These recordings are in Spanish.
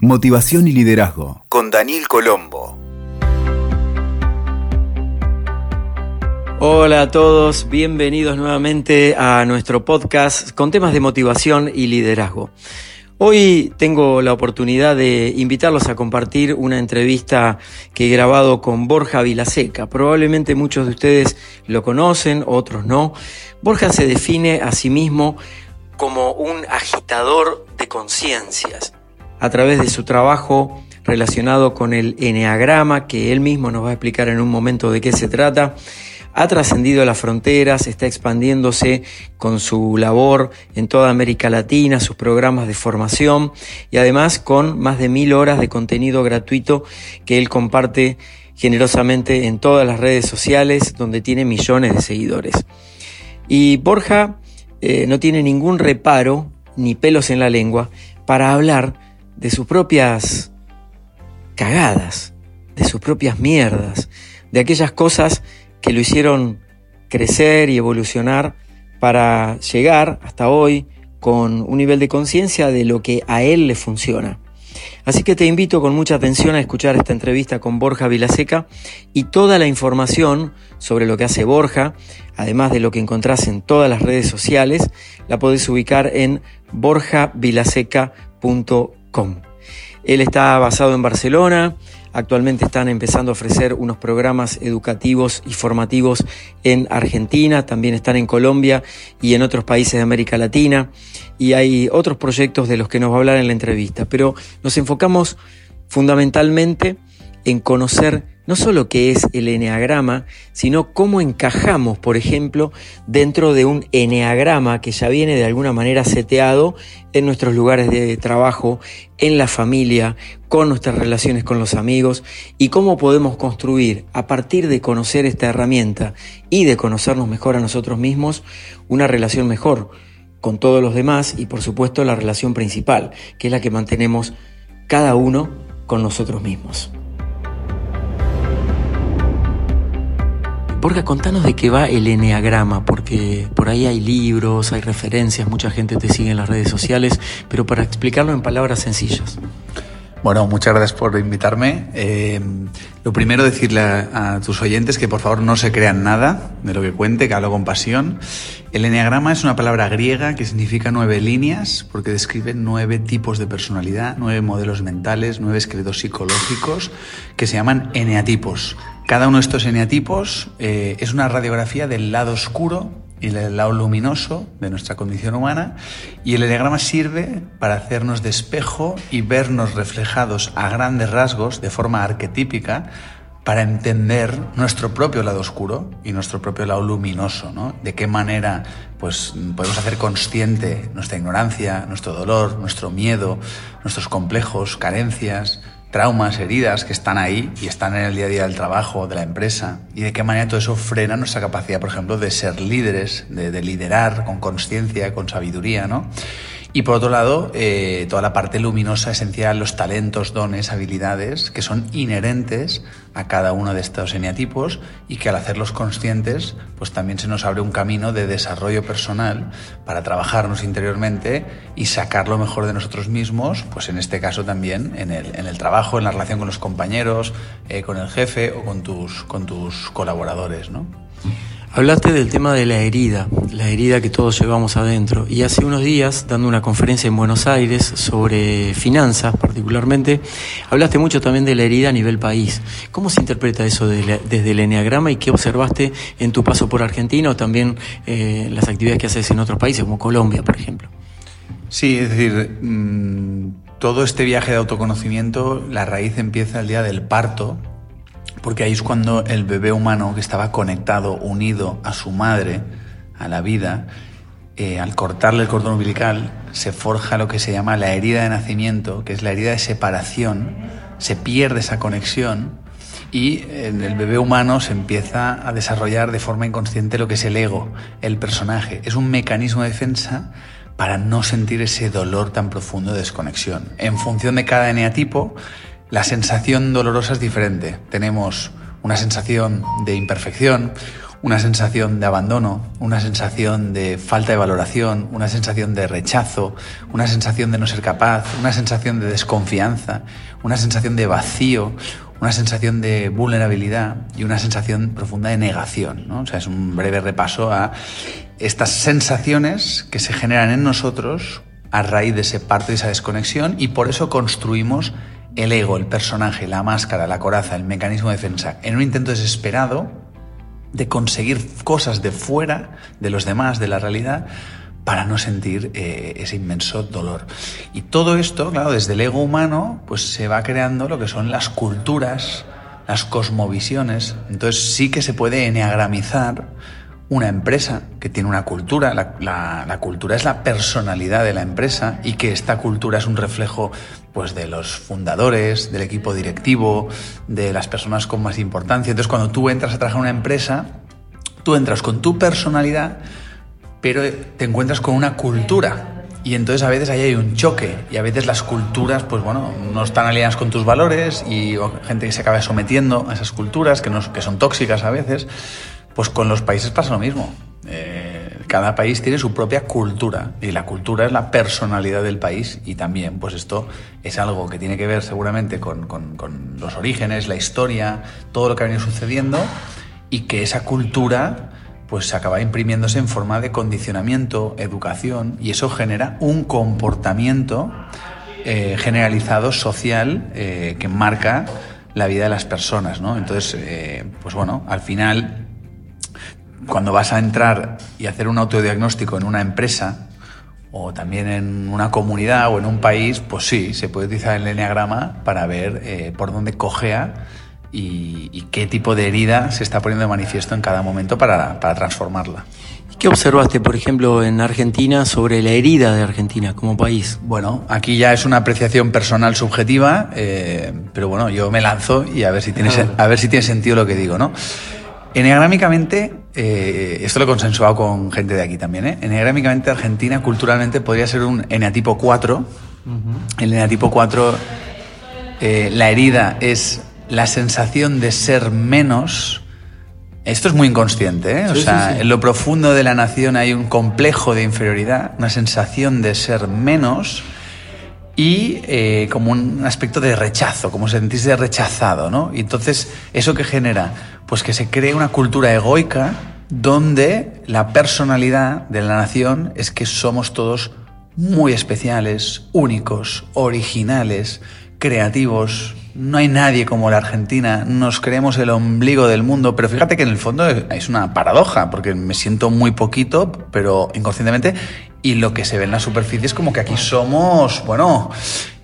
Motivación y liderazgo con Daniel Colombo. Hola a todos, bienvenidos nuevamente a nuestro podcast con temas de motivación y liderazgo. Hoy tengo la oportunidad de invitarlos a compartir una entrevista que he grabado con Borja Vilaseca. Probablemente muchos de ustedes lo conocen, otros no. Borja se define a sí mismo como un agitador de conciencias a través de su trabajo relacionado con el eneagrama, que él mismo nos va a explicar en un momento de qué se trata. Ha trascendido las fronteras, está expandiéndose con su labor en toda América Latina, sus programas de formación y además con más de mil horas de contenido gratuito que él comparte generosamente en todas las redes sociales donde tiene millones de seguidores. Y Borja eh, no tiene ningún reparo ni pelos en la lengua para hablar de sus propias cagadas, de sus propias mierdas, de aquellas cosas que lo hicieron crecer y evolucionar para llegar hasta hoy con un nivel de conciencia de lo que a él le funciona. Así que te invito con mucha atención a escuchar esta entrevista con Borja Vilaseca y toda la información sobre lo que hace Borja, además de lo que encontrás en todas las redes sociales, la podés ubicar en borjavilaseca.com. Él está basado en Barcelona, Actualmente están empezando a ofrecer unos programas educativos y formativos en Argentina, también están en Colombia y en otros países de América Latina. Y hay otros proyectos de los que nos va a hablar en la entrevista. Pero nos enfocamos fundamentalmente en conocer no solo qué es el eneagrama, sino cómo encajamos, por ejemplo, dentro de un eneagrama que ya viene de alguna manera seteado en nuestros lugares de trabajo, en la familia, con nuestras relaciones con los amigos y cómo podemos construir a partir de conocer esta herramienta y de conocernos mejor a nosotros mismos una relación mejor con todos los demás y por supuesto la relación principal, que es la que mantenemos cada uno con nosotros mismos. Borja, contanos de qué va el eneagrama, porque por ahí hay libros, hay referencias, mucha gente te sigue en las redes sociales, pero para explicarlo en palabras sencillas. Bueno, muchas gracias por invitarme. Eh, lo primero, decirle a, tus oyentes que por favor no se crean nada de lo que cuente, que hablo con pasión. El eneagrama es una palabra griega que significa nueve líneas, porque describe nueve tipos de personalidad, nueve modelos mentales, nueve esqueletos psicológicos que se llaman eneatipos. Cada uno de estos eneatipos eh, es una radiografía del lado oscuro y el lado luminoso de nuestra condición humana y el eneagrama sirve para hacernos de espejo y vernos reflejados a grandes rasgos de forma arquetípica para entender nuestro propio lado oscuro y nuestro propio lado luminoso, ¿no? De qué manera pues, podemos hacer consciente nuestra ignorancia, nuestro dolor, nuestro miedo, nuestros complejos, carencias, traumas, heridas que están ahí y están en el día a día del trabajo, de la empresa, y de qué manera todo eso frena nuestra capacidad, por ejemplo, de ser líderes, de, de liderar con conciencia, con sabiduría, ¿no? Y por otro lado, eh, toda la parte luminosa, esencial, los talentos, dones, habilidades que son inherentes a cada uno de estos eneatipos y que al hacerlos conscientes, pues también se nos abre un camino de desarrollo personal para trabajarnos interiormente y sacar lo mejor de nosotros mismos, pues en este caso también en el, en el trabajo, en la relación con los compañeros, eh, con el jefe o con tus, con tus colaboradores, ¿no? Hablaste del tema de la herida, la herida que todos llevamos adentro. Y hace unos días, dando una conferencia en Buenos Aires sobre finanzas particularmente, hablaste mucho también de la herida a nivel país. ¿Cómo se interpreta eso desde el Enneagrama y qué observaste en tu paso por Argentina o también eh, las actividades que haces en otros países, como Colombia, por ejemplo? Sí, es decir, mmm, todo este viaje de autoconocimiento, la raíz empieza el día del parto, porque ahí es cuando el bebé humano que estaba conectado, unido a su madre, a la vida, eh, al cortarle el cordón umbilical, se forja lo que se llama la herida de nacimiento, que es la herida de separación, se pierde esa conexión y en el bebé humano se empieza a desarrollar de forma inconsciente lo que es el ego, el personaje. Es un mecanismo de defensa para no sentir ese dolor tan profundo de desconexión. En función de cada eneatipo, la sensación dolorosa es diferente. Tenemos una sensación de imperfección, una sensación de abandono, una sensación de falta de valoración, una sensación de rechazo, una sensación de no ser capaz, una sensación de desconfianza, una sensación de vacío, una sensación de vulnerabilidad y una sensación profunda de negación. ¿no? O sea, es un breve repaso a estas sensaciones que se generan en nosotros a raíz de ese parte de esa desconexión y por eso construimos el ego, el personaje, la máscara, la coraza, el mecanismo de defensa, en un intento desesperado de conseguir cosas de fuera, de los demás, de la realidad, para no sentir eh, ese inmenso dolor. Y todo esto, claro, desde el ego humano, pues se va creando lo que son las culturas, las cosmovisiones. Entonces sí que se puede enneagramizar una empresa que tiene una cultura, la, cultura es la personalidad de la empresa y que esta cultura es un reflejo pues de los fundadores, del equipo directivo, de las personas con más importancia. Entonces cuando tú entras a trabajar en una empresa, tú entras con tu personalidad, pero te encuentras con una cultura. Y entonces a veces ahí hay un choque y a veces las culturas, pues bueno, no están alineadas con tus valores y gente que se acaba sometiendo a esas culturas que, no, que son tóxicas a veces. Pues con los países pasa lo mismo. Eh, cada país tiene su propia cultura y la cultura es la personalidad del país y también pues esto es algo que tiene que ver seguramente con, los orígenes, la historia, todo lo que ha venido sucediendo y que esa cultura pues acaba imprimiéndose en forma de condicionamiento, educación y eso genera un comportamiento eh, generalizado social eh, que marca la vida de las personas, ¿no? Entonces, pues bueno, al final cuando vas a entrar y hacer un autodiagnóstico en una empresa o también en una comunidad o en un país, pues sí, se puede utilizar el enneagrama para ver eh, por dónde cojea y, qué tipo de herida se está poniendo de manifiesto en cada momento para, transformarla. ¿Qué observaste, por ejemplo, en Argentina sobre la herida de Argentina como país? Bueno, aquí ya es una apreciación personal subjetiva, eh, pero bueno, yo me lanzo y a ver si tiene, a ver si tiene sentido lo que digo, ¿no? Enneagrámicamente, eh, esto lo he consensuado con gente de aquí también, ¿eh? Enneagrámicamente, Argentina culturalmente podría ser un eneatipo 4. El eneatipo 4, eh, la herida es la sensación de ser menos. Esto es muy inconsciente, ¿eh? o sea, en lo profundo de la nación hay un complejo de inferioridad, una sensación de ser menos y eh, como un aspecto de rechazo, como sentirse rechazado, ¿no? Y entonces, ¿eso que genera? Pues que se cree una cultura egoica donde la personalidad de la nación es que somos todos muy especiales, únicos, originales, creativos, no hay nadie como la Argentina, nos creemos el ombligo del mundo, pero fíjate que en el fondo es una paradoja, porque me siento muy poquito, pero inconscientemente, y lo que se ve en la superficie es como que aquí somos, bueno,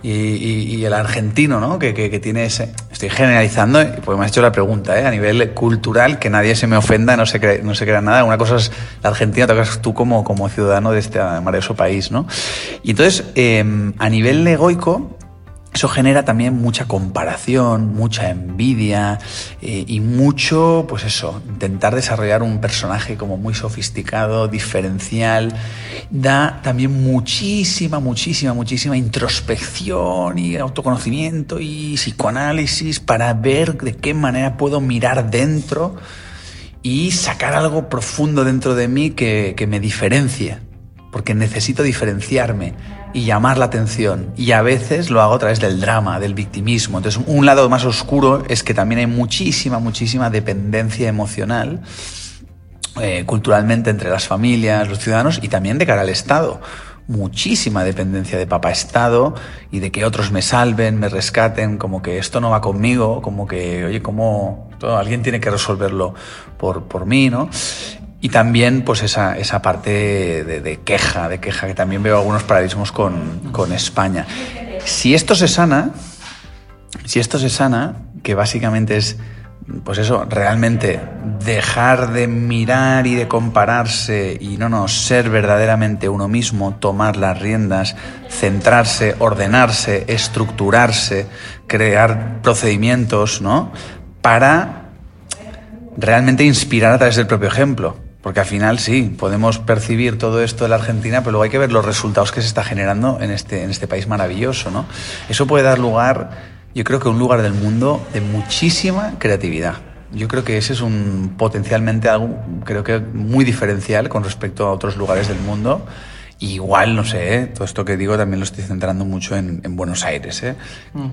y, el argentino, ¿no? Que, tiene ese... Estoy generalizando, porque me has hecho la pregunta, ¿eh? A nivel cultural, que nadie se me ofenda, no se, cree, no se crea nada. Una cosa es la Argentina, otra cosa es tú como, como ciudadano de este maravilloso país, ¿no? Y entonces, em, a nivel egoico, eso genera también mucha comparación, mucha envidia eh, y mucho, pues eso, intentar desarrollar un personaje como muy sofisticado, diferencial. Da también muchísima, muchísima, muchísima introspección y autoconocimiento y psicoanálisis para ver de qué manera puedo mirar dentro y sacar algo profundo dentro de mí que, que me diferencie, porque necesito diferenciarme y llamar la atención. Y a veces lo hago a través del drama, del victimismo. Entonces, un lado más oscuro es que también hay muchísima, muchísima dependencia emocional eh, culturalmente entre las familias, los ciudadanos y también de cara al Estado. Muchísima dependencia de papá Estado y de que otros me salven, me rescaten, como que esto no va conmigo, como que, oye, como alguien tiene que resolverlo por, por mí, ¿no? Y también pues esa, esa parte de, queja, de queja, que también veo algunos paradigmas con, con España. Si esto se sana, si esto se sana, que básicamente es pues eso, realmente dejar de mirar y de compararse y no, no, ser verdaderamente uno mismo, tomar las riendas, centrarse, ordenarse, estructurarse, crear procedimientos, ¿no? Para realmente inspirar a través del propio ejemplo. Porque al final sí, podemos percibir todo esto de la Argentina, pero luego hay que ver los resultados que se está generando en este, en este país maravilloso, ¿no? Eso puede dar lugar, yo creo que un lugar del mundo de muchísima creatividad. Yo creo que ese es un potencialmente algo, creo que muy diferencial con respecto a otros lugares del mundo. Igual, no sé, ¿eh? todo esto que digo también lo estoy centrando mucho en, Buenos Aires. ¿eh?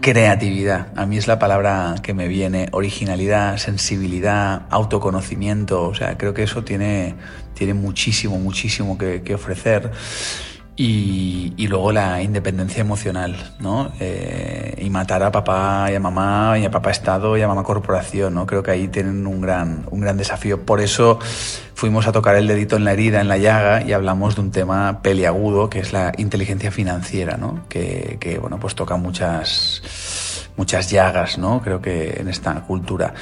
Creatividad, a mí es la palabra que me viene. Originalidad, sensibilidad, autoconocimiento. O sea, creo que eso tiene, tiene muchísimo, muchísimo que, que ofrecer. Y, luego la independencia emocional, ¿no? Eh, y matar a papá y a mamá, y a papá Estado y a mamá corporación, ¿no? Creo que ahí tienen un gran, un gran desafío. Por eso fuimos a tocar el dedito en la herida, en la llaga, y hablamos de un tema peliagudo, que es la inteligencia financiera, ¿no? Que, que bueno, pues toca muchas, muchas llagas, ¿no? Creo que en esta cultura.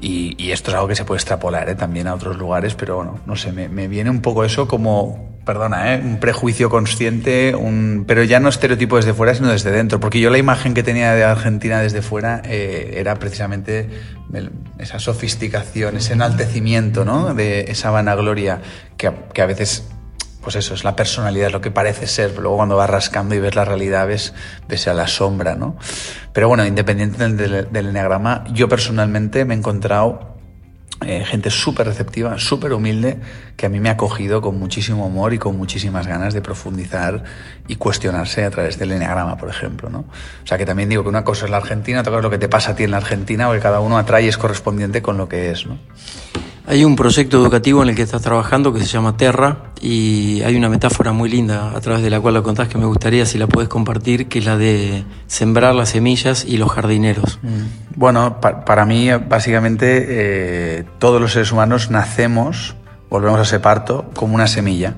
Y, esto es algo que se puede extrapolar ¿eh? también a otros lugares, pero bueno, no sé, me, me viene un poco eso como perdona, ¿eh? un prejuicio consciente, un, pero ya no estereotipo desde fuera, sino desde dentro. Porque yo la imagen que tenía de Argentina desde fuera eh, era precisamente esa sofisticación, ese enaltecimiento, ¿no? De esa vanagloria que, que a veces pues eso, es la personalidad, lo que parece ser, pero luego cuando vas rascando y ves la realidad ves, ves a la sombra, ¿no? Pero bueno, independiente del, del, enneagrama, yo personalmente me he encontrado eh, gente súper receptiva, súper humilde, que a mí me ha acogido con muchísimo amor y con muchísimas ganas de profundizar y cuestionarse a través del enneagrama, por ejemplo. ¿no? O sea que también digo que una cosa es la Argentina, otra cosa es lo que te pasa a ti en la Argentina, porque cada uno atrae y es correspondiente con lo que es. ¿no? Hay un proyecto educativo en el que estás trabajando que se llama Terra y hay una metáfora muy linda a través de la cual la contás que me gustaría si la puedes compartir, que es la de sembrar las semillas y los jardineros. Mm. Bueno, para mí básicamente eh, todos los seres humanos nacemos, volvemos a ese parto, como una semilla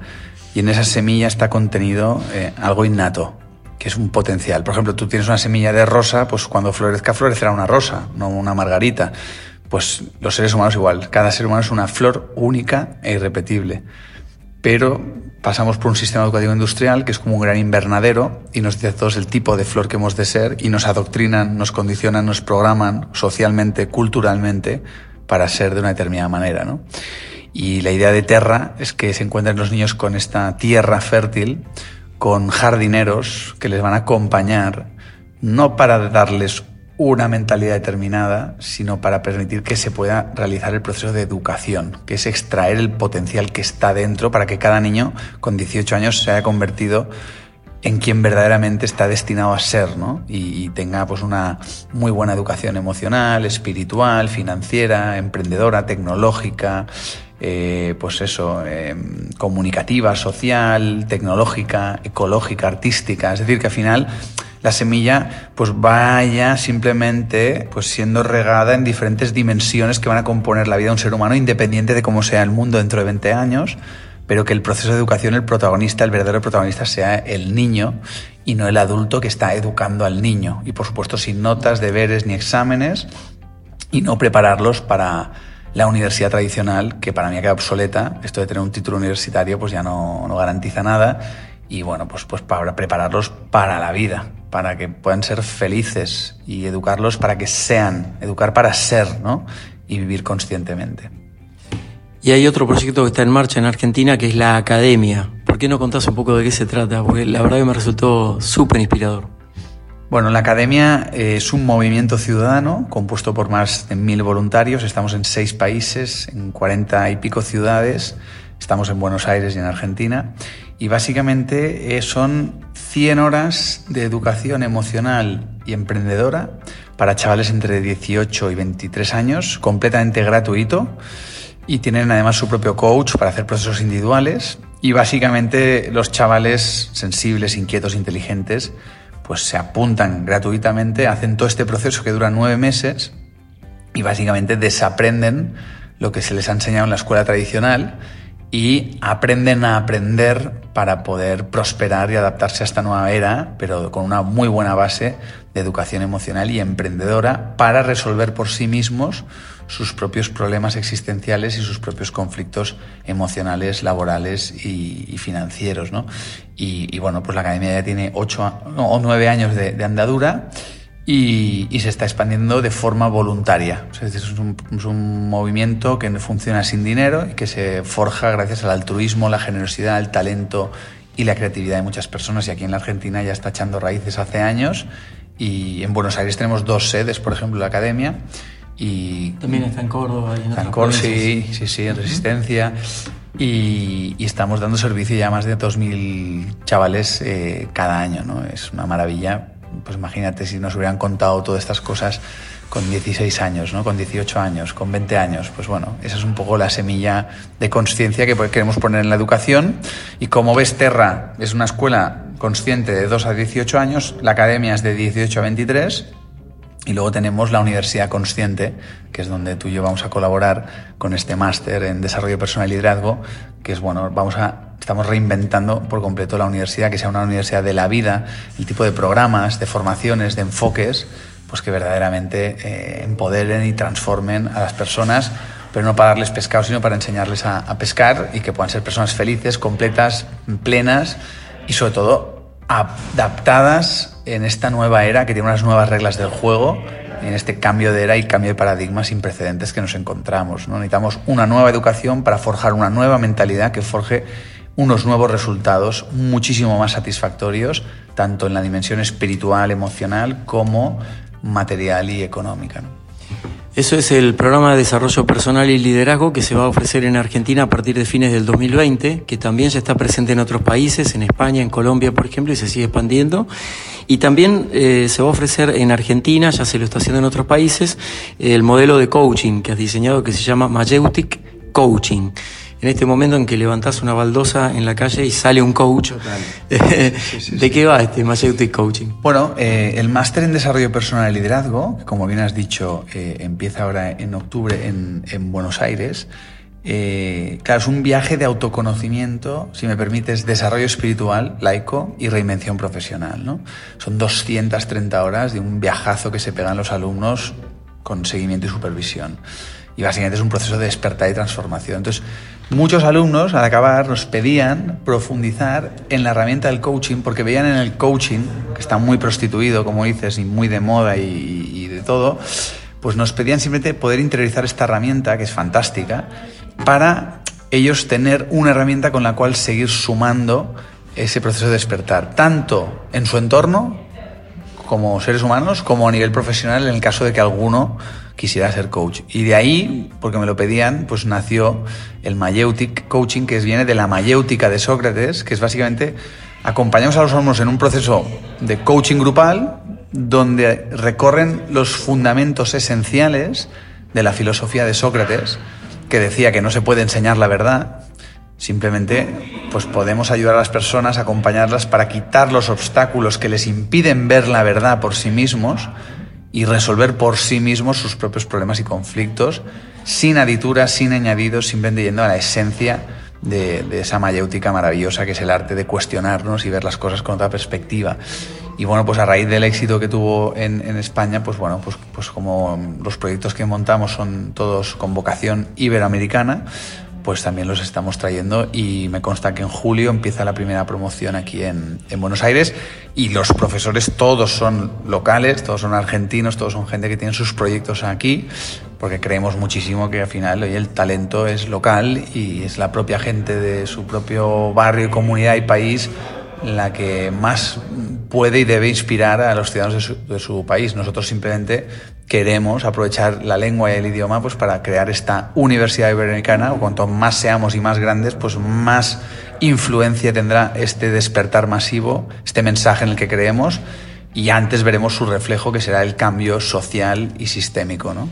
y en esa semilla está contenido eh, algo innato, que es un potencial. Por ejemplo, tú tienes una semilla de rosa, pues cuando florezca florecerá una rosa, no una margarita pues los seres humanos igual. Cada ser humano es una flor única e irrepetible. Pero pasamos por un sistema educativo industrial que es como un gran invernadero y nos dice a todos el tipo de flor que hemos de ser y nos adoctrinan, nos condicionan, nos programan socialmente, culturalmente para ser de una determinada manera. ¿no? Y la idea de Terra es que se encuentren los niños con esta tierra fértil, con jardineros que les van a acompañar, no para darles una mentalidad determinada, sino para permitir que se pueda realizar el proceso de educación, que es extraer el potencial que está dentro para que cada niño con 18 años se haya convertido en quien verdaderamente está destinado a ser, ¿no? Y, tenga pues una muy buena educación emocional, espiritual, financiera, emprendedora, tecnológica, eh, pues eso, em, comunicativa, social, tecnológica, ecológica, artística. Es decir, que al final la semilla pues vaya simplemente pues siendo regada en diferentes dimensiones que van a componer la vida de un ser humano independiente de cómo sea el mundo dentro de 20 años, pero que el proceso de educación, el protagonista, el verdadero protagonista sea el niño y no el adulto que está educando al niño. Y por supuesto sin notas, deberes ni exámenes y no prepararlos para la universidad tradicional, que para mí ha quedado obsoleta. Esto de tener un título universitario pues ya no, no garantiza nada. Y bueno, pues, pues para prepararlos para la vida, para que puedan ser felices y educarlos para que sean, educar para ser, ¿no? Y vivir conscientemente. Y hay otro proyecto que está en marcha en Argentina que es la Academia. ¿Por qué no contás un poco de qué se trata? Porque la verdad que me resultó súper inspirador. Bueno, la Academia es un movimiento ciudadano compuesto por más de mil voluntarios. Estamos en seis países, en cuarenta y pico ciudades. Estamos en Buenos Aires y en Argentina. Y básicamente eh, son 100 horas de educación emocional y emprendedora para chavales entre 18 y 23 años, completamente gratuito. Y tienen además su propio coach para hacer procesos individuales. Y básicamente los chavales sensibles, inquietos, inteligentes, pues se apuntan gratuitamente, hacen todo este proceso que dura nueve meses y básicamente desaprenden lo que se les ha enseñado en la escuela tradicional y aprenden a aprender para poder prosperar y adaptarse a esta nueva era, pero con una muy buena base de educación emocional y emprendedora para resolver por sí mismos sus propios problemas existenciales y sus propios conflictos emocionales, laborales y, financieros. ¿no? Y, bueno, pues la academia ya tiene ocho o nueve años de, de andadura y, se está expandiendo de forma voluntaria. es, un, es, un, movimiento que funciona sin dinero y que se forja gracias al altruismo, la generosidad, el talento y la creatividad de muchas personas. Y aquí en la Argentina ya está echando raíces hace años. Y en Buenos Aires tenemos dos sedes, por ejemplo, la academia. Y, También está en Córdoba. Y en está en Córdoba, sí, sí, sí, en Resistencia. Y, y estamos dando servicio ya a más de 2.000 chavales eh, cada año, ¿no? Es una maravilla. Pues imagínate si nos hubieran contado todas estas cosas con 16 años, ¿no? con 18 años, con 20 años. Pues bueno, esa es un poco la semilla de conciencia que queremos poner en la educación. Y como ves, Terra es una escuela consciente de 2 a 18 años, la academia es de 18 a 23. Y luego tenemos la Universidad Consciente, que es donde tú y yo vamos a colaborar con este máster en desarrollo personal y liderazgo, que es bueno, vamos a estamos reinventando por completo la universidad, que sea una universidad de la vida, el tipo de programas, de formaciones, de enfoques, pues que verdaderamente eh, empoderen y transformen a las personas, pero no para darles pescado, sino para enseñarles a, a pescar y que puedan ser personas felices, completas, plenas y sobre todo adaptadas en esta nueva era que tiene unas nuevas reglas del juego, en este cambio de era y cambio de paradigma sin precedentes que nos encontramos. ¿no? Necesitamos una nueva educación para forjar una nueva mentalidad que forje unos nuevos resultados muchísimo más satisfactorios, tanto en la dimensión espiritual, emocional, como material y económica. Eso es el programa de desarrollo personal y liderazgo que se va a ofrecer en Argentina a partir de fines del 2020, que también ya está presente en otros países, en España, en Colombia, por ejemplo, y se sigue expandiendo. Y también eh, se va a ofrecer en Argentina, ya se lo está haciendo en otros países, el modelo de coaching que has diseñado que se llama Mayeutic Coaching en este momento en que levantás una baldosa en la calle y sale un coach. sí, sí, ¿De qué va este Mayeutic Coaching? Bueno, eh, el máster en desarrollo personal y liderazgo, que como bien has dicho, eh, empieza ahora en octubre en, en Buenos Aires. Eh, claro, es un viaje de autoconocimiento, si me permites, desarrollo espiritual, laico y reinvención profesional. ¿no? Son 230 horas de un viajazo que se pegan los alumnos con seguimiento y supervisión. Y básicamente es un proceso de despertar y transformación. Entonces, muchos alumnos al acabar nos pedían profundizar en la herramienta del coaching porque veían en el coaching, que está muy prostituido, como dices, y muy de moda y, de todo, pues nos pedían simplemente poder interiorizar esta herramienta, que es fantástica, para ellos tener una herramienta con la cual seguir sumando ese proceso de despertar, tanto en su entorno como seres humanos, como a nivel profesional en el caso de que alguno quisiera ser coach. Y de ahí, porque me lo pedían, pues nació el Mayeutic Coaching, que viene de la mayéutica de Sócrates, que es básicamente acompañamos a los alumnos en un proceso de coaching grupal donde recorren los fundamentos esenciales de la filosofía de Sócrates, que decía que no se puede enseñar la verdad, simplemente pues podemos ayudar a las personas, acompañarlas para quitar los obstáculos que les impiden ver la verdad por sí mismos y resolver por sí mismos sus propios problemas y conflictos, sin adituras, sin añadidos, simplemente yendo a la esencia de, esa mayéutica maravillosa que es el arte de cuestionarnos y ver las cosas con otra perspectiva. Y bueno, pues a raíz del éxito que tuvo en, en España, pues bueno, pues, pues como los proyectos que montamos son todos con vocación iberoamericana, pues también los estamos trayendo y me consta que en julio empieza la primera promoción aquí en, en, Buenos Aires y los profesores todos son locales, todos son argentinos, todos son gente que tiene sus proyectos aquí, porque creemos muchísimo que al final hoy el talento es local y es la propia gente de su propio barrio, comunidad y país la que más puede y debe inspirar a los ciudadanos de su, de su, país. Nosotros simplemente queremos aprovechar la lengua y el idioma pues, para crear esta universidad iberoamericana. O cuanto más seamos y más grandes, pues más influencia tendrá este despertar masivo, este mensaje en el que creemos. Y antes veremos su reflejo, que será el cambio social y sistémico. ¿no?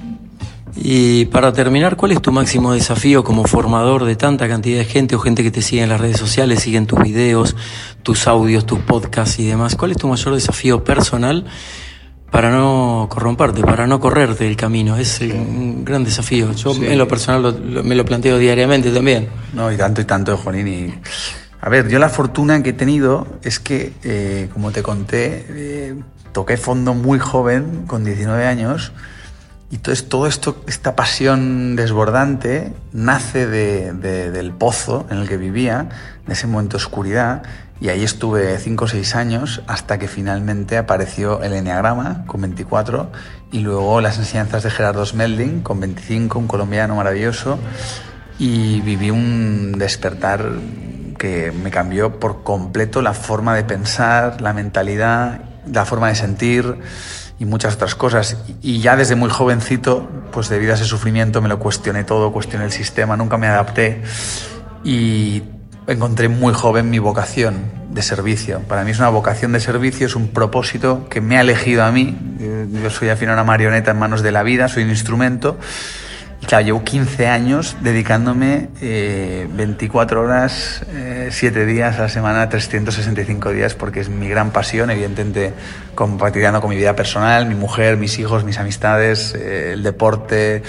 Y para terminar, ¿cuál es tu máximo desafío como formador de tanta cantidad de gente o gente que te sigue en las redes sociales, siguen tus videos, tus audios, tus podcasts y demás? ¿Cuál es tu mayor desafío personal para no corromperte, para no correrte el camino? Es un gran desafío. Yo sí. en lo personal lo, lo, me lo planteo diariamente también. No, y tanto y tanto, Juanín. Y... A ver, yo la fortuna que he tenido es que, eh, como te conté, eh, toqué fondo muy joven, con 19 años, y entonces todo esto, esta pasión desbordante nace de, de, del pozo en el que vivía, de ese momento de oscuridad, y ahí estuve 5 o 6 años hasta que finalmente apareció el Enneagrama con 24 y luego las enseñanzas de Gerardo Smelding con 25, un colombiano maravilloso, y viví un despertar que me cambió por completo la forma de pensar, la mentalidad, la forma de sentir y muchas otras cosas. Y ya desde muy jovencito, pues debido a ese sufrimiento, me lo cuestioné todo, cuestioné el sistema, nunca me adapté y encontré muy joven mi vocación de servicio. Para mí es una vocación de servicio, es un propósito que me ha elegido a mí. Yo soy al final una marioneta en manos de la vida, soy un instrumento y claro, llevo 15 años dedicándome 24 eh, horas, 7 eh, días a la semana, 365 días, porque es mi gran pasión, evidentemente compartiendo con mi vida personal, mi mujer, mis hijos, mis amistades, eh, el deporte,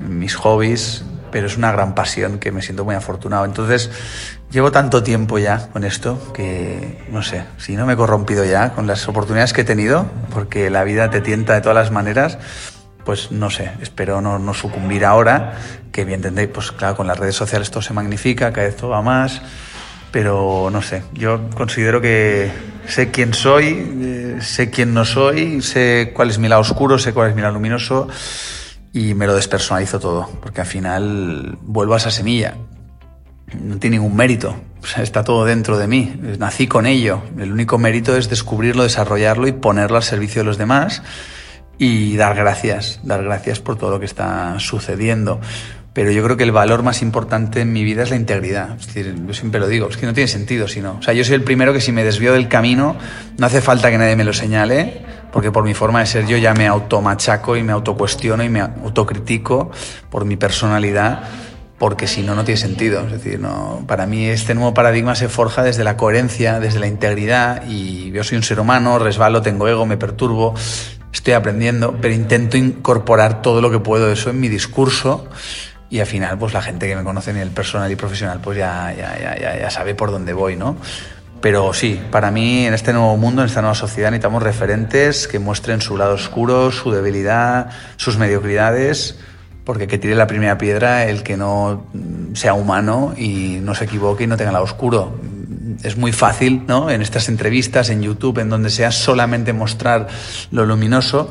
mis hobbies, pero es una gran pasión que me siento muy afortunado. Entonces, llevo tanto tiempo ya con esto que, no sé, si no me he corrompido ya con las oportunidades que he tenido, porque la vida te tienta de todas las maneras, pues no sé, espero no, no sucumbir ahora, que bien entendéis, pues claro, con las redes sociales esto se magnifica, cada vez todo va más, pero no sé, yo considero que sé quién soy, eh, sé quién no soy, sé cuál es mi lado oscuro, sé cuál es mi lado luminoso y me lo despersonalizo todo, porque al final vuelvo a esa semilla. No tiene ningún mérito, o sea, está todo dentro de mí, nací con ello. El único mérito es descubrirlo, desarrollarlo y ponerlo al servicio de los demás y dar gracias, dar gracias por todo lo que está sucediendo. Pero yo creo que el valor más importante en mi vida es la integridad. Es decir, yo siempre lo digo, es que no tiene sentido si no. O sea, yo soy el primero que si me desvío del camino, no hace falta que nadie me lo señale, porque por mi forma de ser yo ya me automachaco y me autocuestiono y me autocritico por mi personalidad, porque si no, no tiene sentido. Es decir, no, para mí este nuevo paradigma se forja desde la coherencia, desde la integridad, y yo soy un ser humano, resbalo, tengo ego, me perturbo, estoy aprendiendo, pero intento incorporar todo lo que puedo de eso en mi discurso y al final pues la gente que me conoce en el personal y profesional pues ya, ya, ya, ya sabe por dónde voy, ¿no? Pero sí, para mí en este nuevo mundo, en esta nueva sociedad necesitamos referentes que muestren su lado oscuro, su debilidad, sus mediocridades, porque que tire la primera piedra el que no sea humano y no se equivoque y no tenga lado oscuro es muy fácil, ¿no? En estas entrevistas, en YouTube, en donde sea solamente mostrar lo luminoso,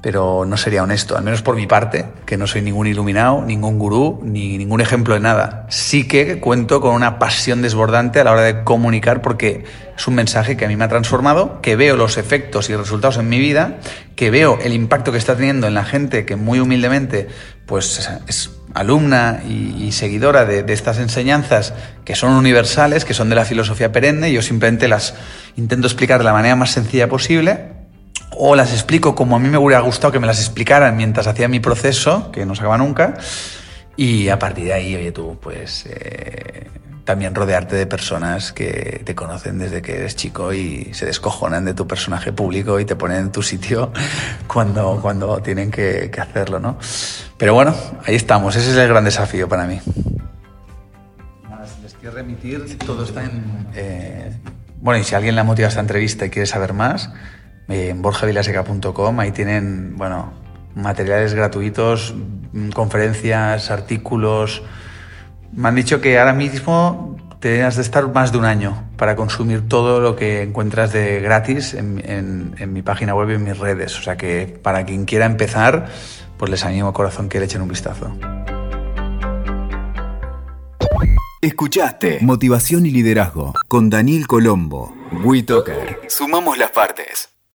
pero no sería honesto, al menos por mi parte, que no soy ningún iluminado, ningún gurú, ni ningún ejemplo de nada. Sí que cuento con una pasión desbordante a la hora de comunicar porque es un mensaje que a mí me ha transformado, que veo los efectos y resultados en mi vida, que veo el impacto que está teniendo en la gente que muy humildemente pues es alumna y, seguidora de, estas enseñanzas que son universales, que son de la filosofía perenne, yo simplemente las intento explicar de la manera más sencilla posible o las explico como a mí me hubiera gustado que me las explicaran mientras hacía mi proceso, que no se acaba nunca, y a partir de ahí, oye tú, pues eh, también rodearte de personas que te conocen desde que eres chico y se descojonan de tu personaje público y te ponen en tu sitio cuando, cuando tienen que, hacerlo, ¿no? Pero bueno, ahí estamos, ese es el gran desafío para mí. Les quiero remitir, todo está en... Eh, bueno, y si alguien le ha motivado esta entrevista y quiere saber más, en borjavilaseca.com. Ahí tienen, bueno, materiales gratuitos, conferencias, artículos. Me han dicho que ahora mismo tienes de estar más de un año para consumir todo lo que encuentras de gratis en, en, mi página web y en mis redes. O sea que para quien quiera empezar, pues les animo corazón que le echen un vistazo. Escuchaste Motivación y Liderazgo con Daniel Colombo. WeToker. Sumamos las partes.